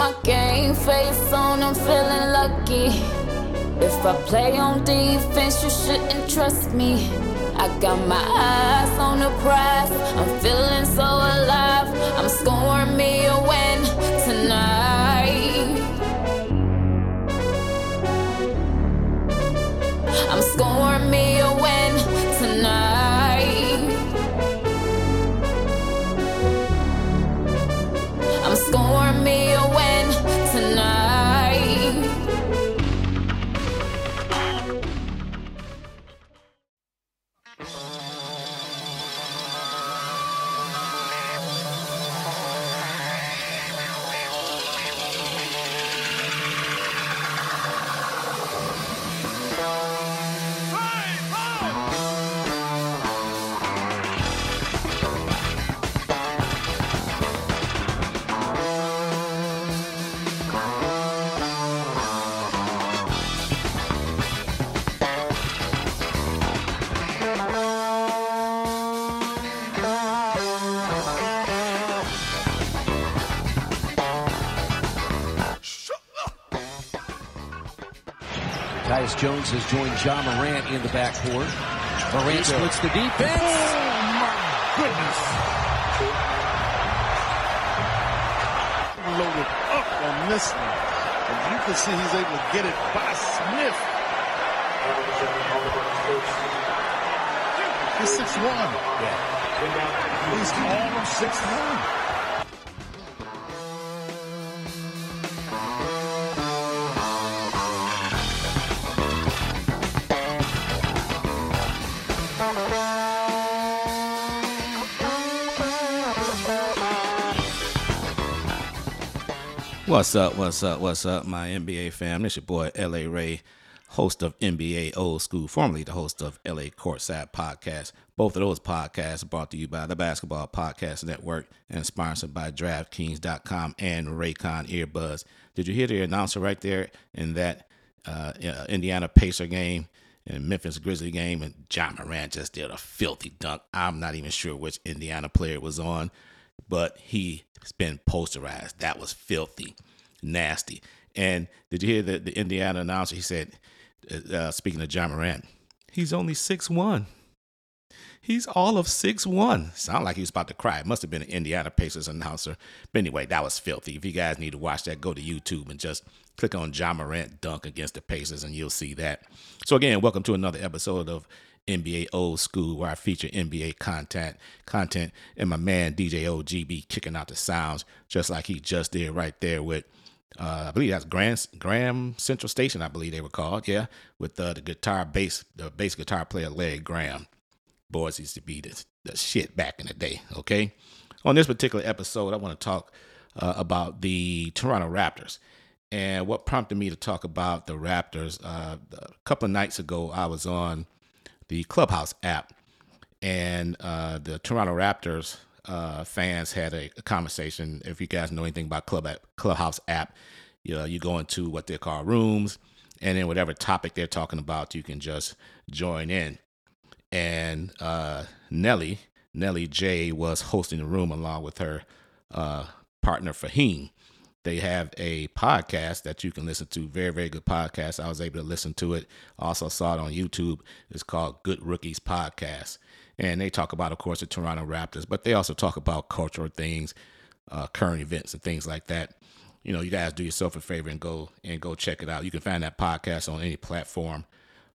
My game face on, I'm feeling lucky. If I play on defense, you shouldn't trust me. I got my eyes on the prize. I'm feeling so alive. I'm scoring Tyus Jones has joined Ja Morant in the backcourt. Morant splits the oh, defense. Oh, my goodness. Loaded up on this one. And you can see he's able to get it by Smith. He's 6'1. Yeah. He's all of 6'1. What's up? What's up? What's up, my NBA fam? This your boy LA Ray, host of NBA Old School, formerly the host of LA Courtside Podcast. Both of those podcasts brought to you by the Basketball Podcast Network and sponsored by DraftKings.com and Raycon Earbuds. Did you hear the announcer right there in that uh, uh, Indiana Pacer game and Memphis Grizzly game? And John Moran just did a filthy dunk. I'm not even sure which Indiana player was on but he's been posterized. That was filthy, nasty. And did you hear the, the Indiana announcer? He said, uh, speaking of John Morant, he's only six one. He's all of six one. Sound like he was about to cry. It must have been an Indiana Pacers announcer. But anyway, that was filthy. If you guys need to watch that, go to YouTube and just click on John Morant dunk against the Pacers, and you'll see that. So again, welcome to another episode of NBA Old School, where I feature NBA content, content, and my man DJ OGB kicking out the sounds, just like he just did right there with, uh, I believe that's Graham, Graham Central Station, I believe they were called, yeah, with uh, the guitar bass, the bass guitar player Larry Graham. Boys used to be the, the shit back in the day. Okay, on this particular episode, I want to talk uh, about the Toronto Raptors. And what prompted me to talk about the Raptors, uh, a couple nights ago, I was on the Clubhouse app, and uh, the Toronto Raptors uh, fans had a, a, conversation. If you guys know anything about Club Clubhouse app, you know, you go into what they call rooms, and then whatever topic they're talking about, you can just join in. And uh, Nelly, Nelly J, was hosting the room along with her uh, partner Fahim. They have a podcast that you can listen to. Very, very good podcast. I was able to listen to it. Also saw it on YouTube. It's called Good Rookies Podcast. And they talk about, of course, the Toronto Raptors, but they also talk about cultural things, uh, current events, and things like that. You know, you guys do yourself a favor and go and go check it out. You can find that podcast on any platform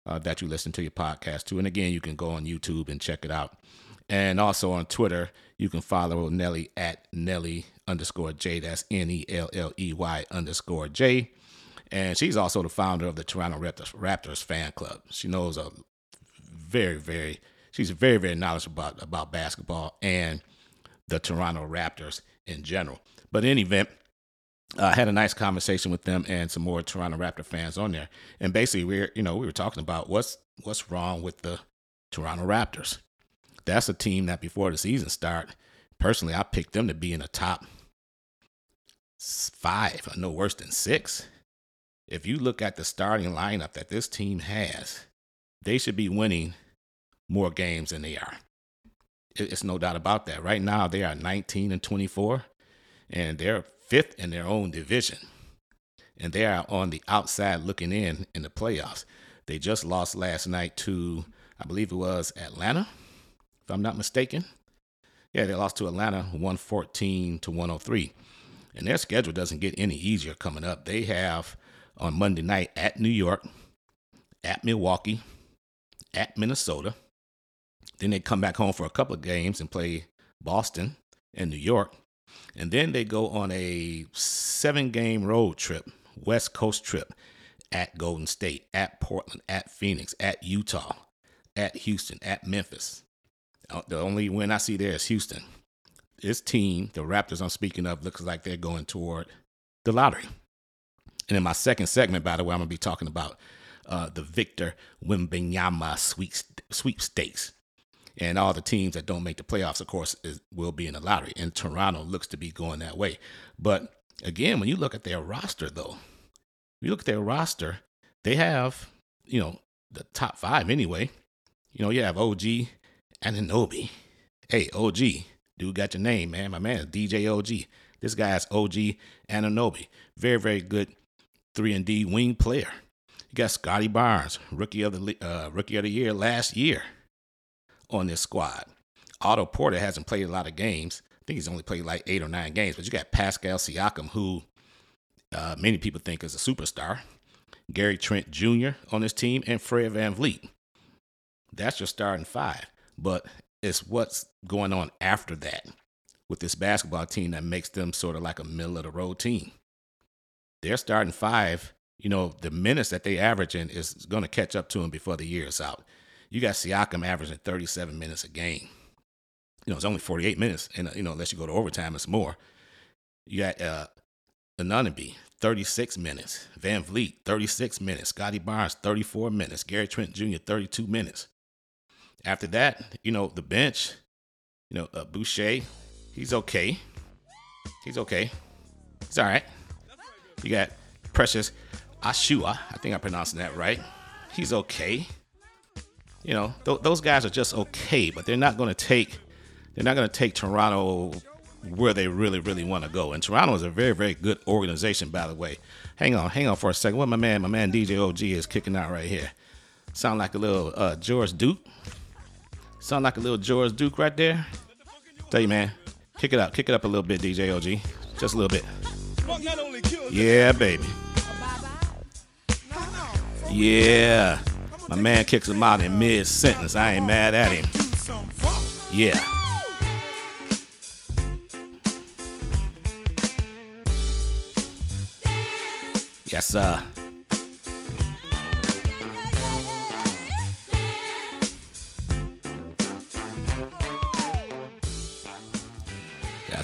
uh, that you listen to your podcast to. And again, you can go on YouTube and check it out. And also on Twitter, you can follow Nelly at Nelly underscore J. That's N E L L E Y underscore J. And she's also the founder of the Toronto Raptors, Raptors fan club. She knows a very, very, she's very, very knowledgeable about, about basketball and the Toronto Raptors in general. But in any event, I uh, had a nice conversation with them and some more Toronto Raptor fans on there. And basically, we're you know we were talking about what's what's wrong with the Toronto Raptors. That's a team that before the season start, personally, I picked them to be in the top five, no worse than six. If you look at the starting lineup that this team has, they should be winning more games than they are. It's no doubt about that. Right now, they are 19 and 24. and they're fifth in their own division. And they are on the outside looking in in the playoffs. They just lost last night to, I believe it was Atlanta, if I'm not mistaken. Yeah, they lost to Atlanta 114 to 103. And their schedule doesn't get any easier coming up. They have on Monday night at New York, at Milwaukee, at Minnesota. Then they come back home for a couple of games and play Boston and New York. And then they go on a seven game road trip, West Coast trip, at Golden State, at Portland, at Phoenix, at Utah, at Houston, at Memphis. Uh, the only win I see there is Houston. This team, the Raptors I'm speaking of, looks like they're going toward the lottery. And in my second segment, by the way, I'm going to be talking about uh, the Victor Wembanyama sweepstakes. And all the teams that don't make the playoffs, of course, is, will be in the lottery. And Toronto looks to be going that way. But again, when you look at their roster, though, you look at their roster, they have, you know, the top five anyway. You know, you have OG Anunoby. Hey, OG, dude got your name, man. My man is DJ OG. This guy is OG Anunoby. Very, very good 3 and D wing player. You got Scottie Barnes, rookie of the uh, rookie of the year last year on this squad. Otto Porter hasn't played a lot of games. I think he's only played like eight or nine games. But you got Pascal Siakam, who uh, many people think is a superstar. Gary Trent Jr. on this team, and Fred VanVleet. That's your starting five. But it's what's going on after that with this basketball team that makes them sort of like a middle of the road team. They're starting five. You know, the minutes that they average in is going to catch up to them before the year is out. You got Siakam averaging 37 minutes a game. You know, it's only 48 minutes, and you know, unless you go to overtime, it's more. You got uh, Anunoby, 36 minutes. VanVleet, 36 minutes. Scottie Barnes, 34 minutes. Gary Trent Jr., 32 minutes. After that, you know, the bench, you know, uh, Boucher, he's okay. He's okay. He's all right. You got Precious Achiuwa. I think I'm pronouncing that right. He's okay. You know, th- those guys are just okay, but they're not going to take they're not going to take Toronto where they really, really want to go. And Toronto is a very, very good organization, by the way. Hang on, hang on for a second. What my man, my man DJ OG is kicking out right here. Sound like a little uh, George Duke. Sound like a little George Duke right there. Tell you, man, kick it up, kick it up a little bit, DJ OG. Just a little bit. Yeah, baby. Yeah. My man kicks him out in mid sentence. I ain't mad at him. Yeah. Yes, sir.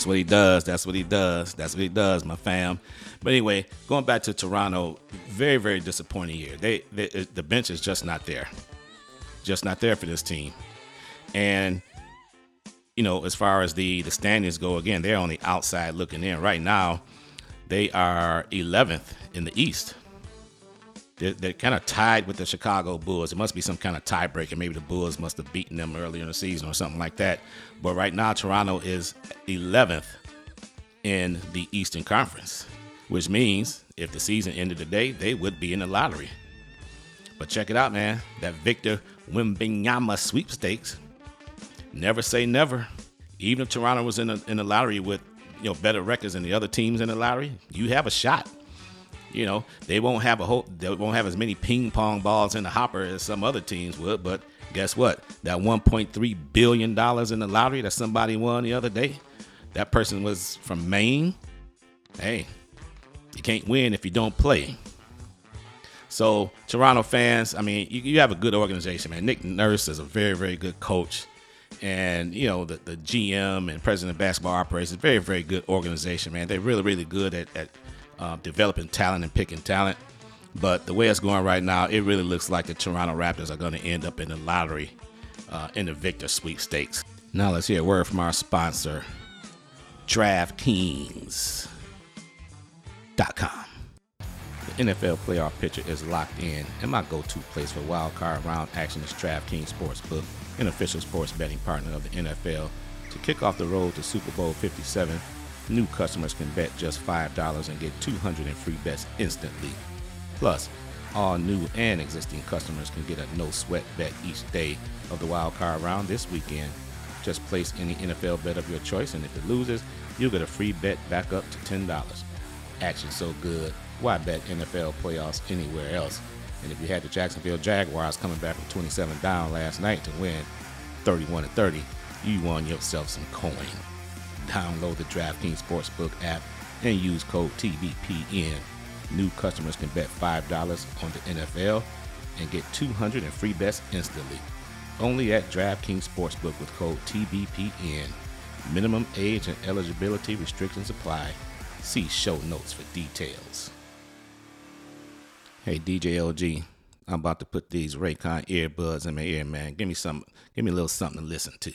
That's what he does. That's what he does. That's what he does, my fam. But anyway, going back to Toronto, very, very disappointing year. They, they the bench is just not there, just not there for this team. And you know, as far as the the standings go, again, they're on the outside looking in. Right now, they are 11th in the East. They're, they're kind of tied with the Chicago Bulls. It must be some kind of tiebreaker. Maybe the Bulls must have beaten them earlier in the season or something like that. But right now, Toronto is 11th in the Eastern Conference, which means if the season ended today, they would be in the lottery. But check it out, man. That Victor Wembanyama sweepstakes. Never say never. Even if Toronto was in the, in the lottery with you know better records than the other teams in the lottery, you have a shot. You know, they won't have a whole, they won't have as many ping pong balls in the hopper as some other teams would. But guess what? That 1.3 billion dollars in the lottery that somebody won the other day, that person was from Maine. Hey, you can't win if you don't play. So, Toronto fans, I mean, you, you have a good organization, man. Nick Nurse is a very, very good coach and you know the, the GM and president of basketball operations, very very good organization, man. They're really really good at, at uh, developing talent and picking talent. But the way it's going right now, it really looks like the Toronto Raptors are going to end up in the lottery uh, in the Victor sweepstakes. Now let's hear a word from our sponsor, DraftKings.com. The NFL playoff picture is locked in, and my go-to place for wild card round action is DraftKings Sportsbook, an official sports betting partner of the NFL. To kick off the road to Super Bowl 57, New customers can bet just $5 and get 200 in free bets instantly. Plus, all new and existing customers can get a no sweat bet each day of the wild card round this weekend. Just place any NFL bet of your choice, and if it loses, you'll get a free bet back up to $10. Action so good, why bet NFL playoffs anywhere else? And if you had the Jacksonville Jaguars coming back from 27 down last night to win 31 30, you won yourself some coin. Download the DraftKings Sportsbook app and use code TBPN. New customers can bet $5 on the NFL and get 200 in free bets instantly. Only at DraftKings Sportsbook with code TBPN. Minimum age and eligibility restrictions apply. See show notes for details. Hey DJ OG, I'm about to put these Raycon earbuds in my ear, man. Give me some, give me a little something to listen to.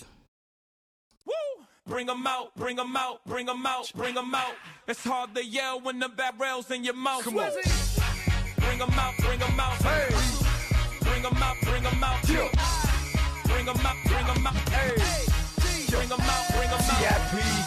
Bring 'em out, bring 'em out, bring 'em out, bring 'em out. It's hard to yell when the barrel's in your mouth. Come on. Bring 'em out, bring 'em out. Hey. Bring 'em out, bring 'em out. Yeah. Bring 'em out, bring 'em out. Hey. Bring 'em out,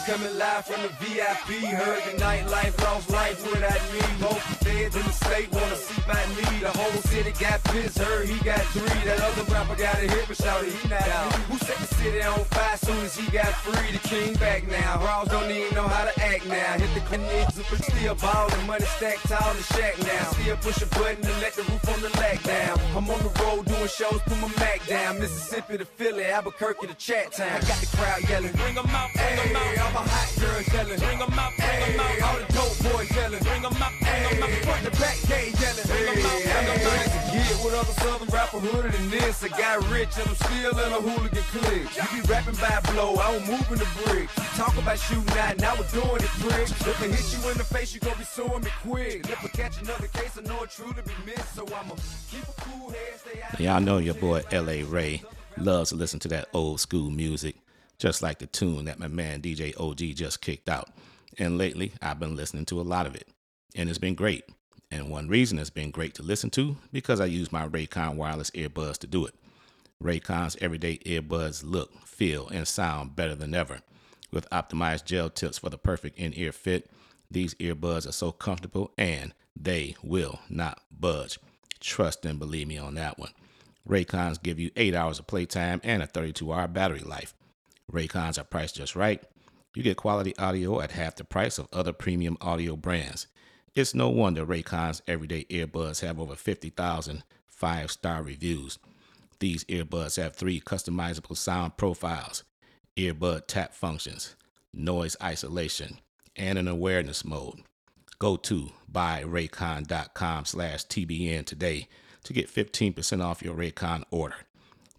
coming live from the VIP. Heard the nightlife, lost life without me. Both feds in the state wanna see my knee. The whole city got pissed, heard he got three. That other rapper got a hit, but shouted he not out. Who set the city on fire soon as he got free? The king back now. Raws don't even know how to act now. Hit the connects, but still ballin'. Money stacked tall in the shack now. Still push a button to let the roof on the lag down. I'm on the road doing shows, put my Mac down. Mississippi to Philly, Albuquerque to Chat Town. I got the crowd yelling. Bring 'em out, bring 'em Hey, out. I'm a hot girl yelling. Bring 'em out, bring 'em Hey, out. all the dope boys yelling. Bring 'em out, bring 'em out. Hey, front to back gate yelling. Bring 'em out, bring 'em out. Hey, Get with other southern rapper hooded than this. I got rich and I'm still in a hooligan clique. You be rapping by blow, I don't move in the brick. Talk about shooting out, now we're doing it prick. If I hit you in the face, you gon' be suing me quick. If I catch another case, I know it truly be missed. So I'ma keep a cool head, stay out. Y'all know your boy LA Ray loves to listen to that old school music, just like the tune that my man DJ OG just kicked out. And lately, I've been listening to a lot of it, and it's been great. And one reason it's been great to listen to because I use my Raycon wireless earbuds to do it. Raycon's everyday earbuds look, feel, and sound better than ever. With optimized gel tips for the perfect in-ear fit, these earbuds are so comfortable and they will not budge. Trust and believe me on that one. Raycons give you 8 hours of playtime and a 32 hour battery life. Raycons are priced just right. You get quality audio at half the price of other premium audio brands. It's no wonder Raycon's everyday earbuds have over 50,000 five star reviews. These earbuds have three customizable sound profiles, earbud tap functions, noise isolation, and an awareness mode. Go to buyraycon.com slash TBN today to get 15% off your Raycon order.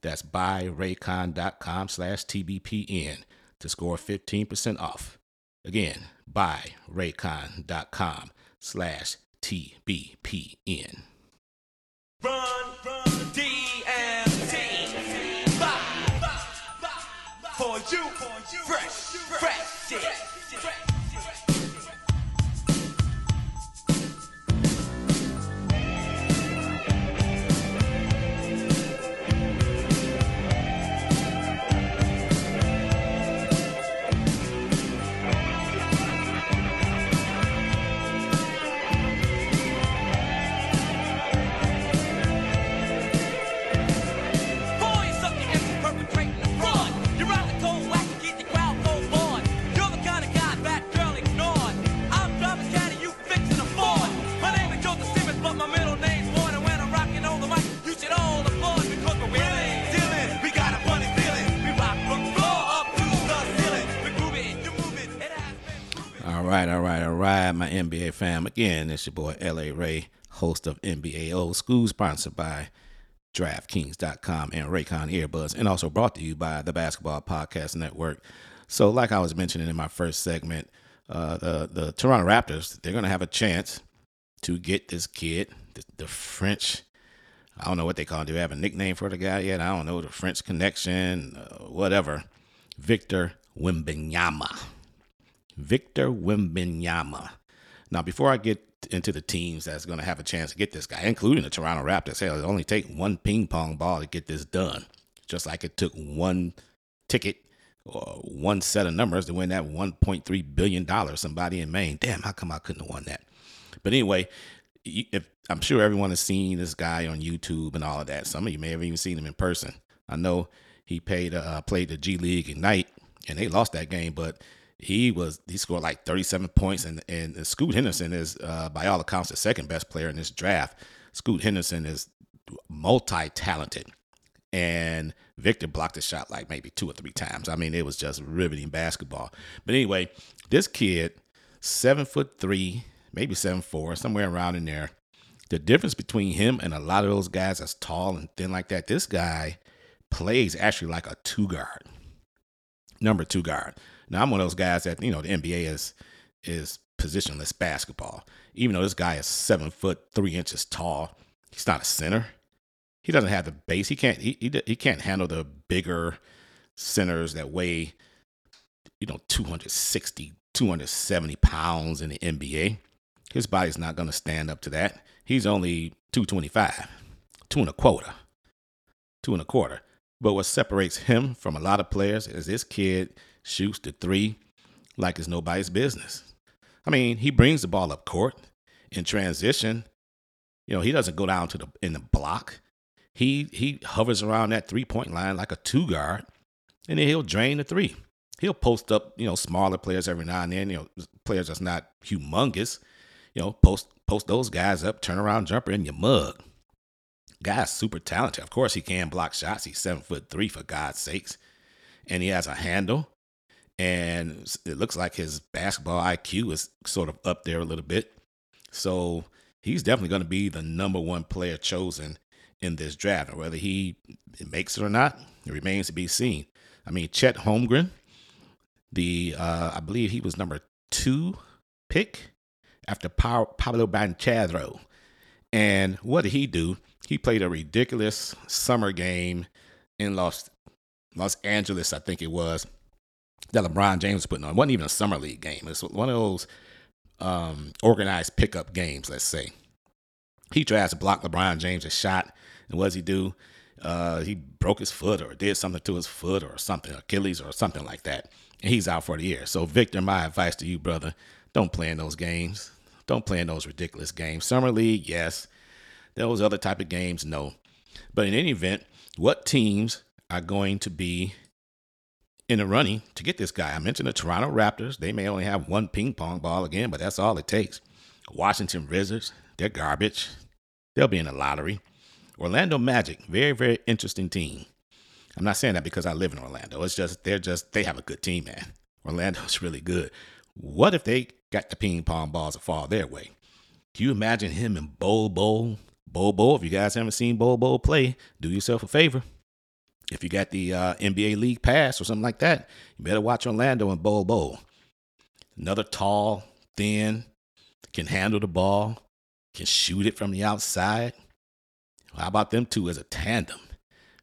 That's buyraycon.com slash TBPN to score 15% off. Again, buyraycon.com slash TBPN. Run, run, DMT. For you, fresh, fresh shit. All right, all right, all right, my NBA fam. Again, it's your boy LA Ray, host of NBA Old School, sponsored by DraftKings.com and Raycon Earbuds, and also brought to you by the Basketball Podcast Network. So, like I was mentioning in my first segment, uh, the the Toronto Raptors they're going to have a chance to get this kid, the, the French. I don't know what they call him. Do they have a nickname for the guy yet? I don't know. The French Connection, uh, whatever. Victor Wimbenyama. Victor Wimbenyama. Now, before I get into the teams that's going to have a chance to get this guy, including the Toronto Raptors, hell, it only take one ping pong ball to get this done. Just like it took one ticket or one set of numbers to win that 1.3 billion dollars. Somebody in Maine. Damn, how come I couldn't have won that? But anyway, if I'm sure everyone has seen this guy on YouTube and all of that. Some of you may have even seen him in person. I know he paid uh, played the G League Ignite and they lost that game, but he was he scored like 37 points and and Scoot Henderson is uh, by all accounts the second best player in this draft. Scoot Henderson is multi-talented and Victor blocked the shot like maybe two or three times. I mean, it was just riveting basketball. But anyway, this kid, seven foot three, maybe seven four, somewhere around in there. The difference between him and a lot of those guys that's tall and thin like that, this guy plays actually like a two guard, number two guard. Now I'm one of those guys that you know the NBA is is positionless basketball. Even though this guy is seven foot three inches tall, he's not a center he doesn't have the base. He can't he, he he can't handle the bigger centers that weigh you know 260 270 pounds in the NBA. His body's not going to stand up to that. He's only 225, two and a quarter, two and a quarter. But what separates him from a lot of players is this kid shoots the three like it's nobody's business. I mean, he brings the ball up court in transition. You know, he doesn't go down to the in the block he he hovers around that three point line like a two guard, and then he'll drain the three. He'll post up, you know, smaller players every now and then, you know, players that's not humongous, you know, post post those guys up, turn around jumper in your mug. Guy's super talented. Of course, he can block shots. He's seven foot three for God's sakes, and he has a handle. And it looks like his basketball IQ is sort of up there a little bit. So he's definitely going to be the number one player chosen in this draft. Whether he makes it or not, it remains to be seen. I mean, Chet Holmgren, the uh, I believe he was number two pick after pa- Pablo Banchero. And what did he do? He played a ridiculous summer game in Los Los Angeles, I think it was, that LeBron James was putting on. It wasn't even a summer league game. It's one of those um, organized pickup games, let's say. He tries to block LeBron James' a shot and what does he do? Uh, he broke his foot or did something to his foot or something, Achilles or something like that. And he's out for the year. So, Victor, my advice to you, brother, don't play in those games. Don't play in those ridiculous games. Summer League, yes. Those other type of games, no. But in any event, what teams are going to be in the running to get this guy? I mentioned the Toronto Raptors. They may only have one ping pong ball again, but that's all it takes. Washington Wizards, they're garbage. They'll be in the lottery. Orlando Magic, very, very interesting team. I'm not saying that because I live in Orlando. It's just they're just they have a good team, man. Orlando's really good. What if they got the ping pong balls to fall their way? Can you imagine him and Bol Bol? Bol Bol, if you guys haven't seen Bol play, do yourself a favor. If you got the uh, NBA League Pass or something like that, you better watch Orlando and Bol Bol. Another tall, thin, can handle the ball, can shoot it from the outside. How about them two as a tandem?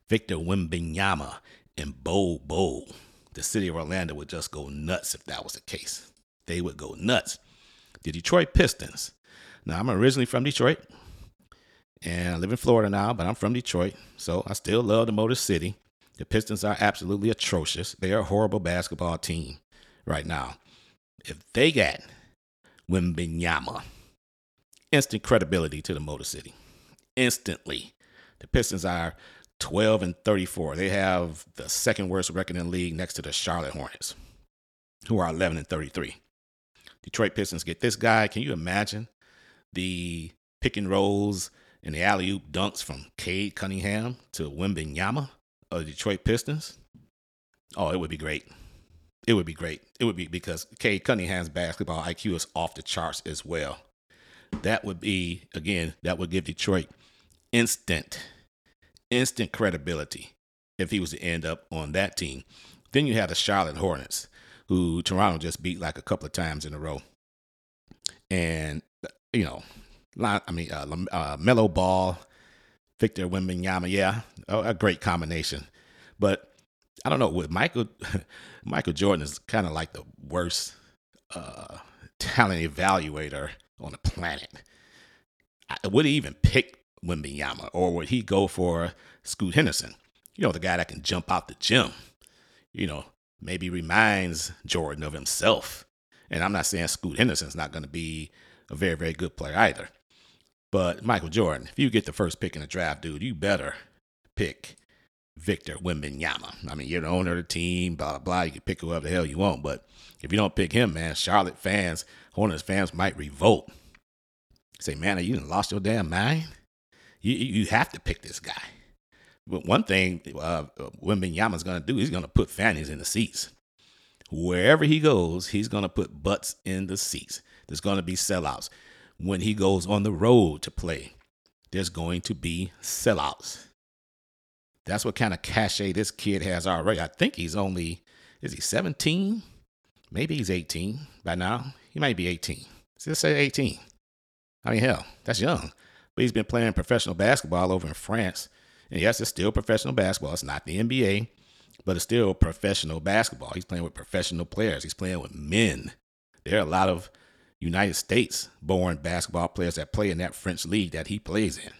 Victor Wembanyama and Bo Bo. The city of Orlando would just go nuts if that was the case. They would go nuts. The Detroit Pistons. Now, I'm originally from Detroit, and I live in Florida now, but I'm from Detroit, so I still love the Motor City. The Pistons are absolutely atrocious. They are a horrible basketball team right now. If they got Wembanyama, instant credibility to the Motor City instantly. The Pistons are 12 and 34. They have the second worst record in the league next to the Charlotte Hornets, who are 11 and 33. Detroit Pistons get this guy. Can you imagine the pick and rolls and the alley oop dunks from Cade Cunningham to Wembanyama of the Detroit Pistons? Oh, it would be great. It would be great. It would be because Cade Cunningham's basketball IQ is off the charts as well. That would be, again, that would give Detroit instant, instant credibility if he was to end up on that team. Then you have the Charlotte Hornets, who Toronto just beat like a couple of times in a row. And, you know, I mean, uh, uh, Melo Ball, Victor Wembanyama, yeah, a great combination. But I don't know, with Michael, Michael Jordan is kind of like the worst uh, talent evaluator on the planet. would he even pick Wembanyama, or would he go for Scoot Henderson? You know, the guy that can jump out the gym. You know, maybe reminds Jordan of himself. And I'm not saying Scoot Henderson's not going to be a very, very good player either. But Michael Jordan, if you get the first pick in the draft, dude, you better pick Victor Wembanyama. I mean, you're the owner of the team, blah, blah, blah. You can pick whoever the hell you want. But if you don't pick him, man, Charlotte fans, Hornets fans might revolt. Say, man, are you lost your damn mind? You, you have to pick this guy. But one thing uh, going to do, he's going to put fannies in the seats. Wherever he goes, he's going to put butts in the seats. There's going to be sellouts. When he goes on the road to play, there's going to be sellouts. That's what kind of cachet this kid has already. I think he's only, is he 17? Maybe he's 18 by now. He might be 18. Let's say 18. I mean, hell, that's young. But he's been playing professional basketball over in France. And yes, it's still professional basketball. It's not the NBA, but it's still professional basketball. He's playing with professional players. He's playing with men. There are a lot of United States born basketball players that play in that French league that he plays in.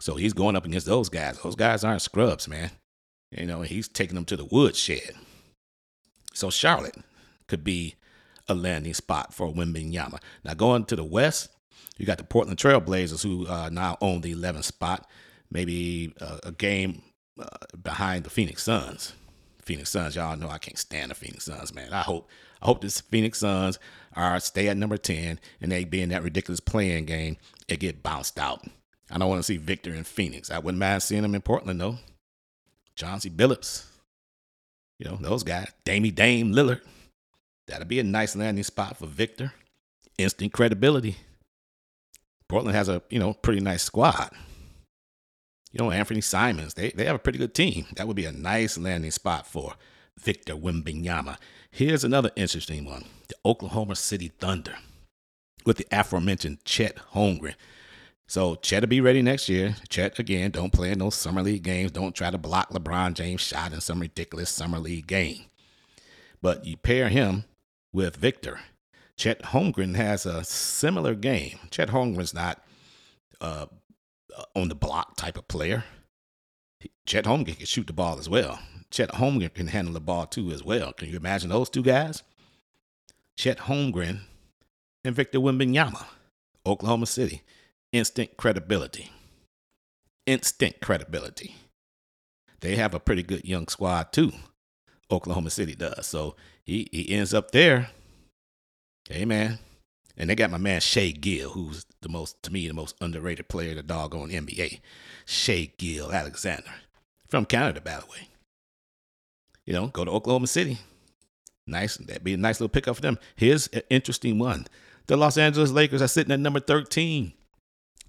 So he's going up against those guys. Those guys aren't scrubs, man. You know, he's taking them to the woodshed. So Charlotte could be a landing spot for Wembanyama. Now going to the West, you got the Portland Trailblazers who uh, now own the 11th spot, maybe uh, a game uh, behind the Phoenix Suns. Phoenix Suns, y'all know I can't stand the Phoenix Suns, man. I hope I hope this Phoenix Suns are stay at number 10 and they be in that ridiculous playing game and get bounced out. I don't want to see Victor in Phoenix. I wouldn't mind seeing him in Portland though. Chauncey Billups, you know, those guys. Damey Dame Lillard. That'll be a nice landing spot for Victor. Instant credibility. Portland has a, you know, pretty nice squad. You know, Anthony Simons, they, they have a pretty good team. That would be a nice landing spot for Victor Wembanyama. Here's another interesting one the Oklahoma City Thunder with the aforementioned Chet Holmgren. So Chet will be ready next year. Chet, again, don't play in those summer league games. Don't try to block LeBron James' shot in some ridiculous summer league game. But you pair him with Victor. Chet Holmgren has a similar game. Chet Holmgren's not uh, on the block type of player. Chet Holmgren can shoot the ball as well. Chet Holmgren can handle the ball too as well. Can you imagine those two guys? Chet Holmgren and Victor Wembanyama, Oklahoma City. Instant credibility. Instant credibility. They have a pretty good young squad too. Oklahoma City does. So he, he ends up there. Hey man. And they got my man Shai Gill, who's the most to me the most underrated player in the doggone NBA. Shai Gill Alexander. From Canada, by the way. You know, go to Oklahoma City. Nice. That'd be a nice little pickup for them. Here's an interesting one. The Los Angeles Lakers are sitting at number 13.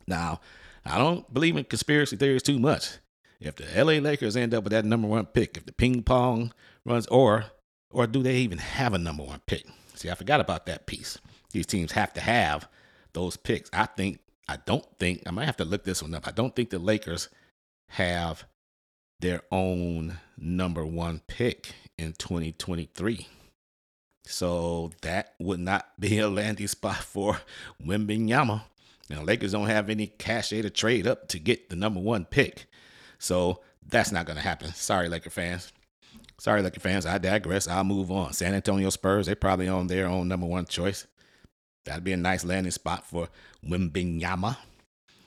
Now, I don't believe in conspiracy theories too much. If the LA Lakers end up with that number one pick, if the ping pong runs, or or do they even have a number one pick? See, I forgot about that piece. These teams have to have those picks. I think I don't think I might have to look this one up. I don't think the Lakers have their own number one pick in 2023. So that would not be a landing spot for Wembanyama. Now, Lakers don't have any cachet to trade up to get the number one pick. So that's not going to happen. Sorry, Laker fans. Sorry, Laker fans. I digress. I'll move on. San Antonio Spurs, they're probably on their own number one choice. That'd be a nice landing spot for Wembanyama.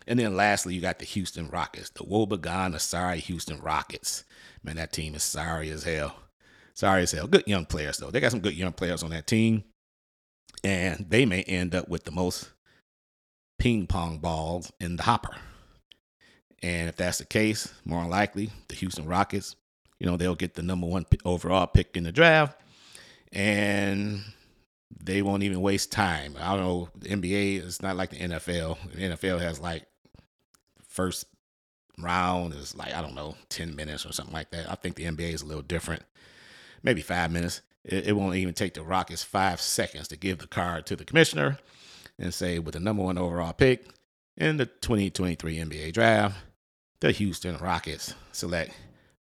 And then lastly, you got the Houston Rockets, the woebegone, sorry Houston Rockets. Man, that team is sorry as hell. Sorry as hell. Good young players, though. They got some good young players on that team. And they may end up with the most ping pong balls in the hopper. And if that's the case, more likely the Houston Rockets, you know, they'll get the number one overall pick in the draft. And they won't even waste time. I don't know. The NBA is not like the NFL. The NFL has like first round is like I don't know, ten minutes or something like that. I think the NBA is a little different. Maybe five minutes. It, it won't even take the Rockets five seconds to give the card to the commissioner and say, with the number one overall pick in the 2023 NBA draft, the Houston Rockets select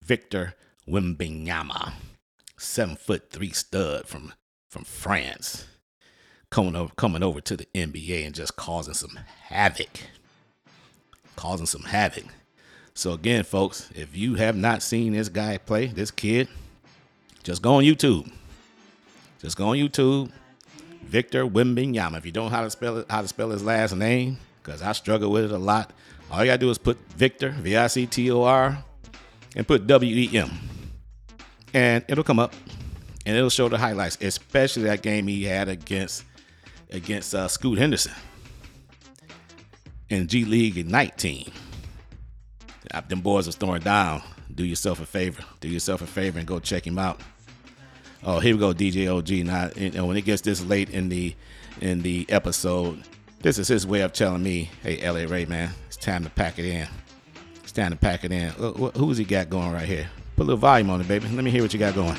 Victor Wembanyama, seven foot three stud from from France, coming over coming over to the NBA and just causing some havoc, causing some havoc. So again, folks, if you have not seen this guy play, this kid, Just go on YouTube. Just go on YouTube. Victor Wembanyama. If you don't know how to spell it, how to spell his last name, because I struggle with it a lot. All you gotta do is put Victor, V-I-C-T-O-R, and put W-E-M. And it'll come up. And it'll show the highlights, especially that game he had against against uh, Scoot Henderson in G League Ignite team. Uh, Them boys are throwing down. Do yourself a favor. Do yourself a favor and go check him out. Oh, here we go, DJ OG. Now, you know, when it gets this late in the in the episode, this is his way of telling me, "Hey, LA Ray, man, it's time to pack it in. It's time to pack it in." Uh, Who's he got going right here? Put a little volume on it, baby. Let me hear what you got going.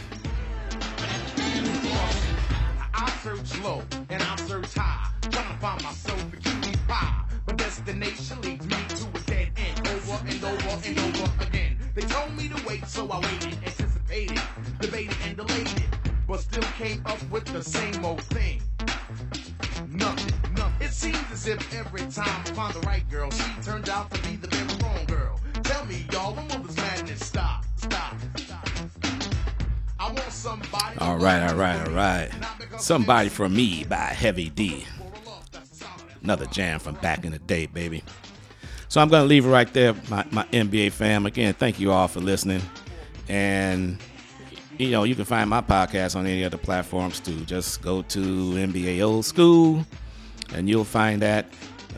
Still came up with the same old thing. Nothing, nothing. It seems as if every time I find the right girl, she turned out to be the very wrong girl. Tell me, y'all, when will this madness stop? Stop, stop. I want somebody. All right, all right, all right. Somebody for me by Heavy D. for a love that's solid. Another jam from back in the day, baby. So I'm going to leave it right there, my, my NBA fam. Again, thank you all for listening. And, you know, you can find my podcast on any other platforms too. Just go to NBA Old School and you'll find that,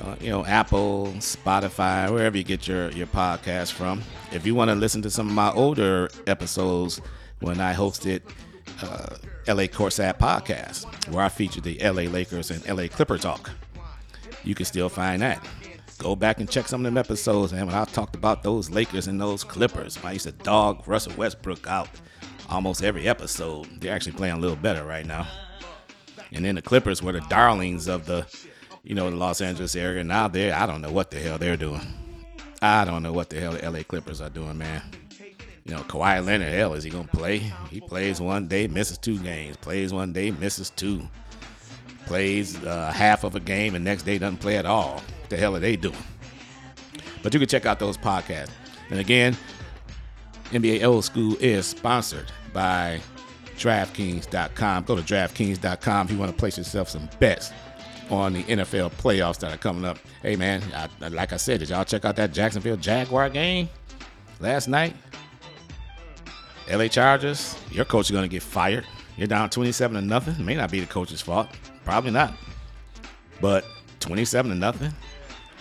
uh, you know, Apple, Spotify, wherever you get your, your podcast from. If you want to listen to some of my older episodes when I hosted uh, LA Courtside Podcast, where I featured the LA Lakers and LA Clipper Talk you can still find that. Go back and check some of them episodes, man. When I talked about those Lakers and those Clippers, I used to dog Russell Westbrook out almost every episode. They're actually playing a little better right now. And then the Clippers were the darlings of the, you know, the Los Angeles area. Now they're, I don't know what the hell they're doing. I don't know what the hell the LA Clippers are doing, man. You know, Kawhi Leonard, hell, is he gonna play? He plays one day, misses two games. Plays one day, misses two plays uh, half of a game and next day doesn't play at all. What the hell are they doing? But you can check out those podcasts. And again, NBA Old School is sponsored by DraftKings.com. Go to DraftKings.com if you want to place yourself some bets on the NFL playoffs that are coming up. Hey man, I, like I said, did y'all check out that Jacksonville Jaguar game last night? LA Chargers, your coach is going to get fired. You're down 27 to nothing. It may not be the coach's fault. Probably not. But 27 to nothing.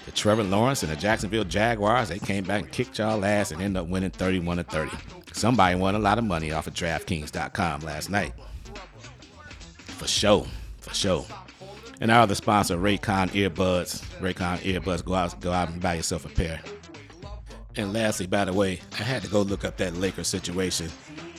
The Trevor Lawrence and the Jacksonville Jaguars, they came back and kicked y'all ass and ended up winning 31 to 30. Somebody won a lot of money off of DraftKings.com last night. For sure. For sure. And our other sponsor, Raycon Earbuds. Raycon Earbuds. Go out, go out and buy yourself a pair. And lastly, by the way, I had to go look up that Lakers situation.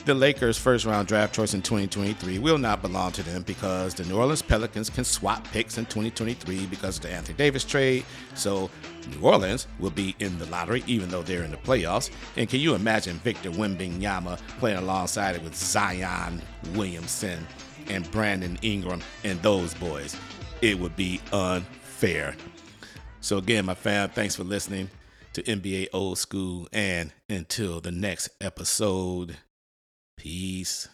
The Lakers' first round draft choice in 2023 will not belong to them because the New Orleans Pelicans can swap picks in 2023 because of the Anthony Davis trade. So New Orleans will be in the lottery even though they're in the playoffs. And can you imagine Victor Wembanyama playing alongside it with Zion Williamson and Brandon Ingram and those boys? It would be unfair. So again, my fam, thanks for listening to NBA Old School. And until the next episode, peace.